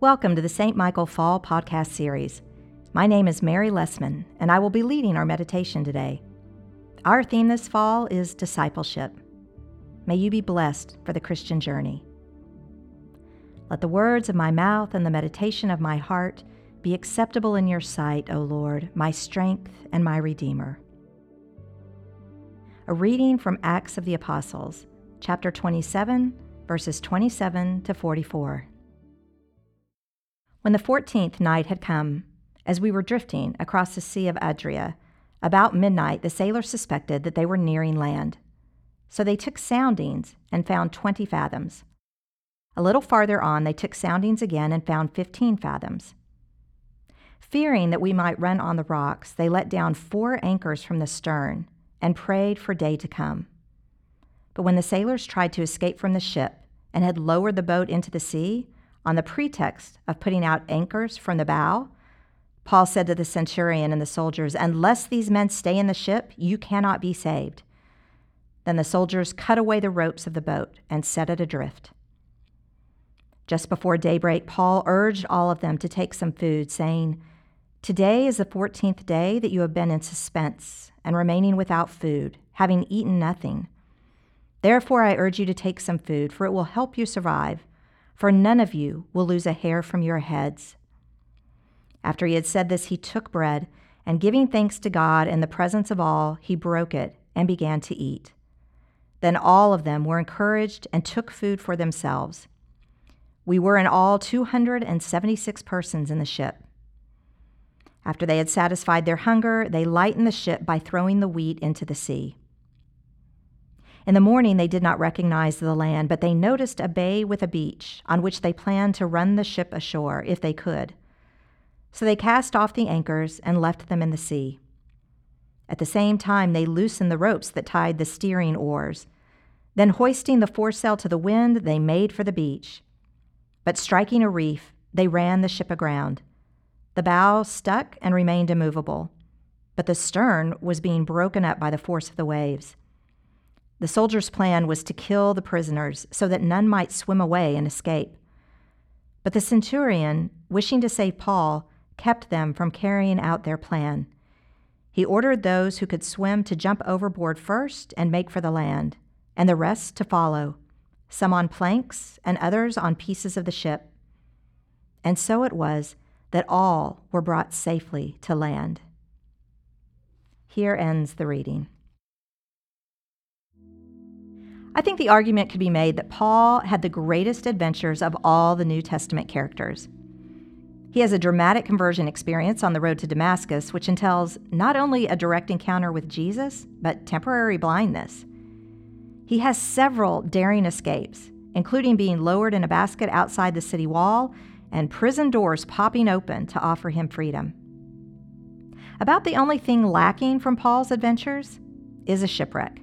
Welcome to the St. Michael Fall Podcast Series. My name is Mary Lessman, and I will be leading our meditation today. Our theme this fall is discipleship. May you be blessed for the Christian journey. Let the words of my mouth and the meditation of my heart be acceptable in your sight, O Lord, my strength and my Redeemer. A reading from Acts of the Apostles, chapter 27, verses 27 to 44. When the fourteenth night had come, as we were drifting across the Sea of Adria, about midnight the sailors suspected that they were nearing land. So they took soundings and found twenty fathoms. A little farther on, they took soundings again and found fifteen fathoms. Fearing that we might run on the rocks, they let down four anchors from the stern and prayed for day to come. But when the sailors tried to escape from the ship and had lowered the boat into the sea, on the pretext of putting out anchors from the bow, Paul said to the centurion and the soldiers, Unless these men stay in the ship, you cannot be saved. Then the soldiers cut away the ropes of the boat and set it adrift. Just before daybreak, Paul urged all of them to take some food, saying, Today is the fourteenth day that you have been in suspense and remaining without food, having eaten nothing. Therefore, I urge you to take some food, for it will help you survive, for none of you will lose a hair from your heads. After he had said this, he took bread, and giving thanks to God in the presence of all, he broke it and began to eat. Then all of them were encouraged and took food for themselves. We were in all 276 persons in the ship. After they had satisfied their hunger, they lightened the ship by throwing the wheat into the sea. In the morning, they did not recognize the land, but they noticed a bay with a beach on which they planned to run the ship ashore if they could. So they cast off the anchors and left them in the sea. At the same time, they loosened the ropes that tied the steering oars. Then, hoisting the foresail to the wind, they made for the beach. But striking a reef, they ran the ship aground. The bow stuck and remained immovable, but the stern was being broken up by the force of the waves. The soldiers' plan was to kill the prisoners so that none might swim away and escape. But the centurion, wishing to save Paul, kept them from carrying out their plan. He ordered those who could swim to jump overboard first and make for the land, and the rest to follow, some on planks and others on pieces of the ship. And so it was that all were brought safely to land. Here ends the reading. I think the argument could be made that Paul had the greatest adventures of all the New Testament characters. He has a dramatic conversion experience on the road to Damascus, which entails not only a direct encounter with Jesus, but temporary blindness. He has several daring escapes, including being lowered in a basket outside the city wall and prison doors popping open to offer him freedom. About the only thing lacking from Paul's adventures is a shipwreck.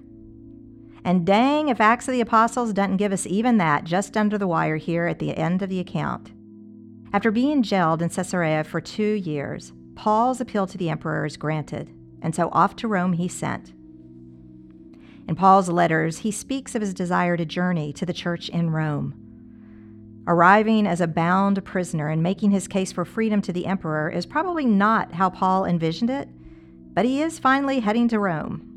And dang if Acts of the Apostles doesn't give us even that just under the wire here at the end of the account. After being jailed in Caesarea for two years, Paul's appeal to the emperor is granted, and so off to Rome he sent. In Paul's letters, he speaks of his desire to journey to the church in Rome. Arriving as a bound prisoner and making his case for freedom to the emperor is probably not how Paul envisioned it, but he is finally heading to Rome.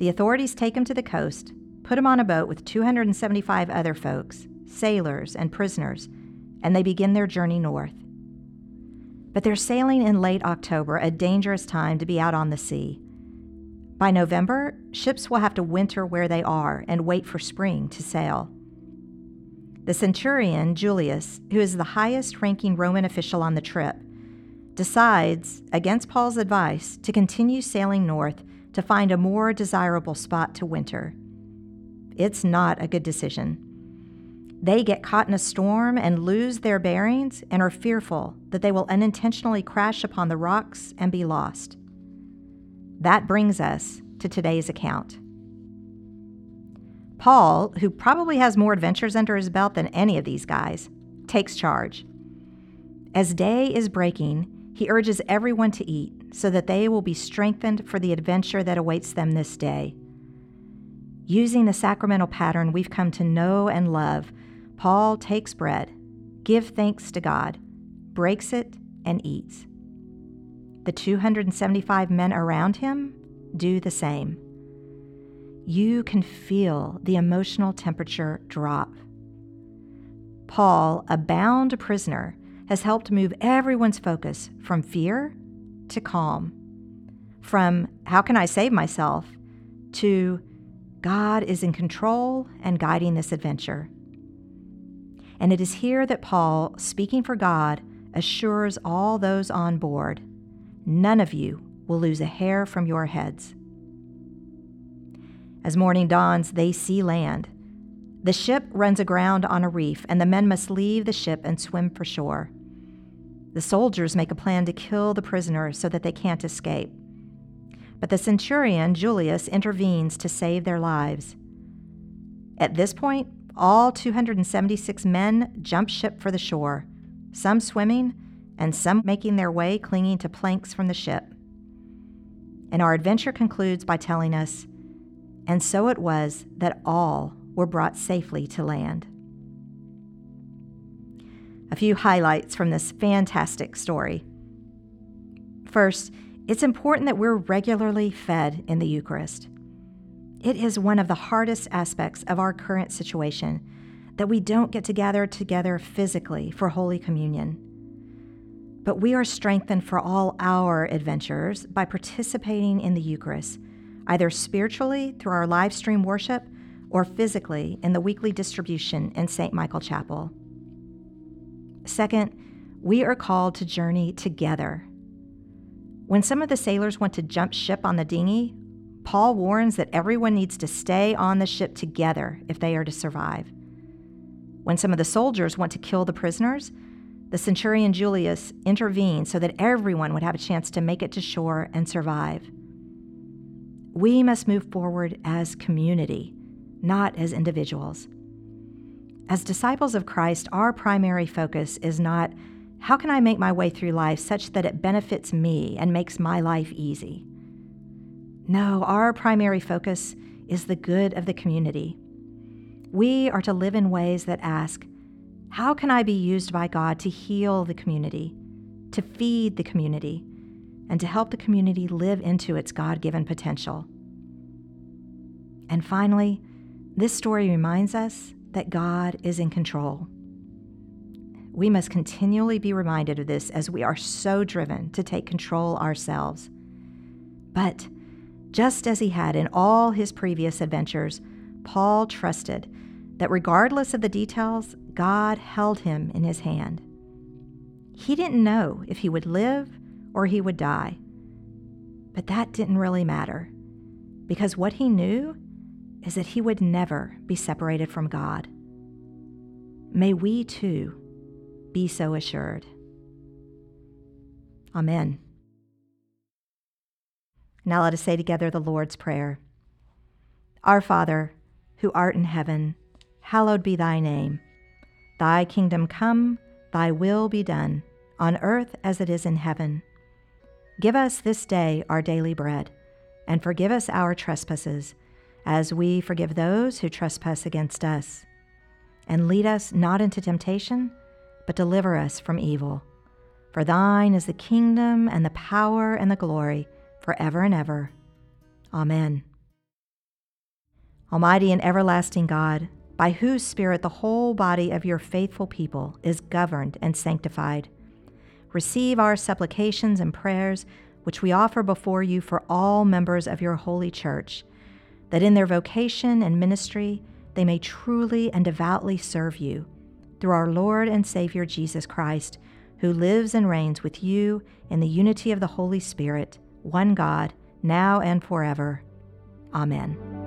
The authorities take him to the coast, put him on a boat with 275 other folks, sailors, and prisoners, and they begin their journey north. But they're sailing in late October, a dangerous time to be out on the sea. By November, ships will have to winter where they are and wait for spring to sail. The centurion, Julius, who is the highest ranking Roman official on the trip, decides, against Paul's advice, to continue sailing north to find a more desirable spot to winter. It's not a good decision. They get caught in a storm and lose their bearings and are fearful that they will unintentionally crash upon the rocks and be lost. That brings us to today's account. Paul, who probably has more adventures under his belt than any of these guys, takes charge. As day is breaking, he urges everyone to eat so that they will be strengthened for the adventure that awaits them this day. Using the sacramental pattern we've come to know and love, Paul takes bread, give thanks to God, breaks it, and eats. The 275 men around him do the same. You can feel the emotional temperature drop. Paul, a bound prisoner, has helped move everyone's focus from fear to calm, from how can I save myself to God is in control and guiding this adventure. And it is here that Paul, speaking for God, assures all those on board none of you will lose a hair from your heads. As morning dawns, they see land. The ship runs aground on a reef, and the men must leave the ship and swim for shore. The soldiers make a plan to kill the prisoners so that they can't escape. But the centurion, Julius, intervenes to save their lives. At this point, all 276 men jump ship for the shore, some swimming and some making their way clinging to planks from the ship. And our adventure concludes by telling us, and so it was that all were brought safely to land. A few highlights from this fantastic story. First, it's important that we're regularly fed in the Eucharist. It is one of the hardest aspects of our current situation that we don't get to gather together physically for Holy Communion. But we are strengthened for all our adventures by participating in the Eucharist, either spiritually through our live stream worship or physically in the weekly distribution in St. Michael Chapel. Second, we are called to journey together when some of the sailors want to jump ship on the dinghy, Paul warns that everyone needs to stay on the ship together if they are to survive. When some of the soldiers want to kill the prisoners, the centurion Julius intervenes so that everyone would have a chance to make it to shore and survive. We must move forward as community, not as individuals. As disciples of Christ, our primary focus is not how can I make my way through life such that it benefits me and makes my life easy? No, our primary focus is the good of the community. We are to live in ways that ask, How can I be used by God to heal the community, to feed the community, and to help the community live into its God given potential? And finally, this story reminds us that God is in control. We must continually be reminded of this as we are so driven to take control ourselves. But just as he had in all his previous adventures, Paul trusted that regardless of the details, God held him in his hand. He didn't know if he would live or he would die. But that didn't really matter because what he knew is that he would never be separated from God. May we too be so assured. Amen. Now let us say together the Lord's Prayer. Our Father, who art in heaven, hallowed be thy name. Thy kingdom come, thy will be done, on earth as it is in heaven. Give us this day our daily bread, and forgive us our trespasses, as we forgive those who trespass against us. And lead us not into temptation but deliver us from evil. For thine is the kingdom and the power and the glory forever and ever. Amen. Almighty and everlasting God, by whose Spirit the whole body of your faithful people is governed and sanctified, receive our supplications and prayers, which we offer before you for all members of your holy church, that in their vocation and ministry they may truly and devoutly serve you through our Lord and Savior Jesus Christ, who lives and reigns with you in the unity of the Holy Spirit, one God, now and forever. Amen.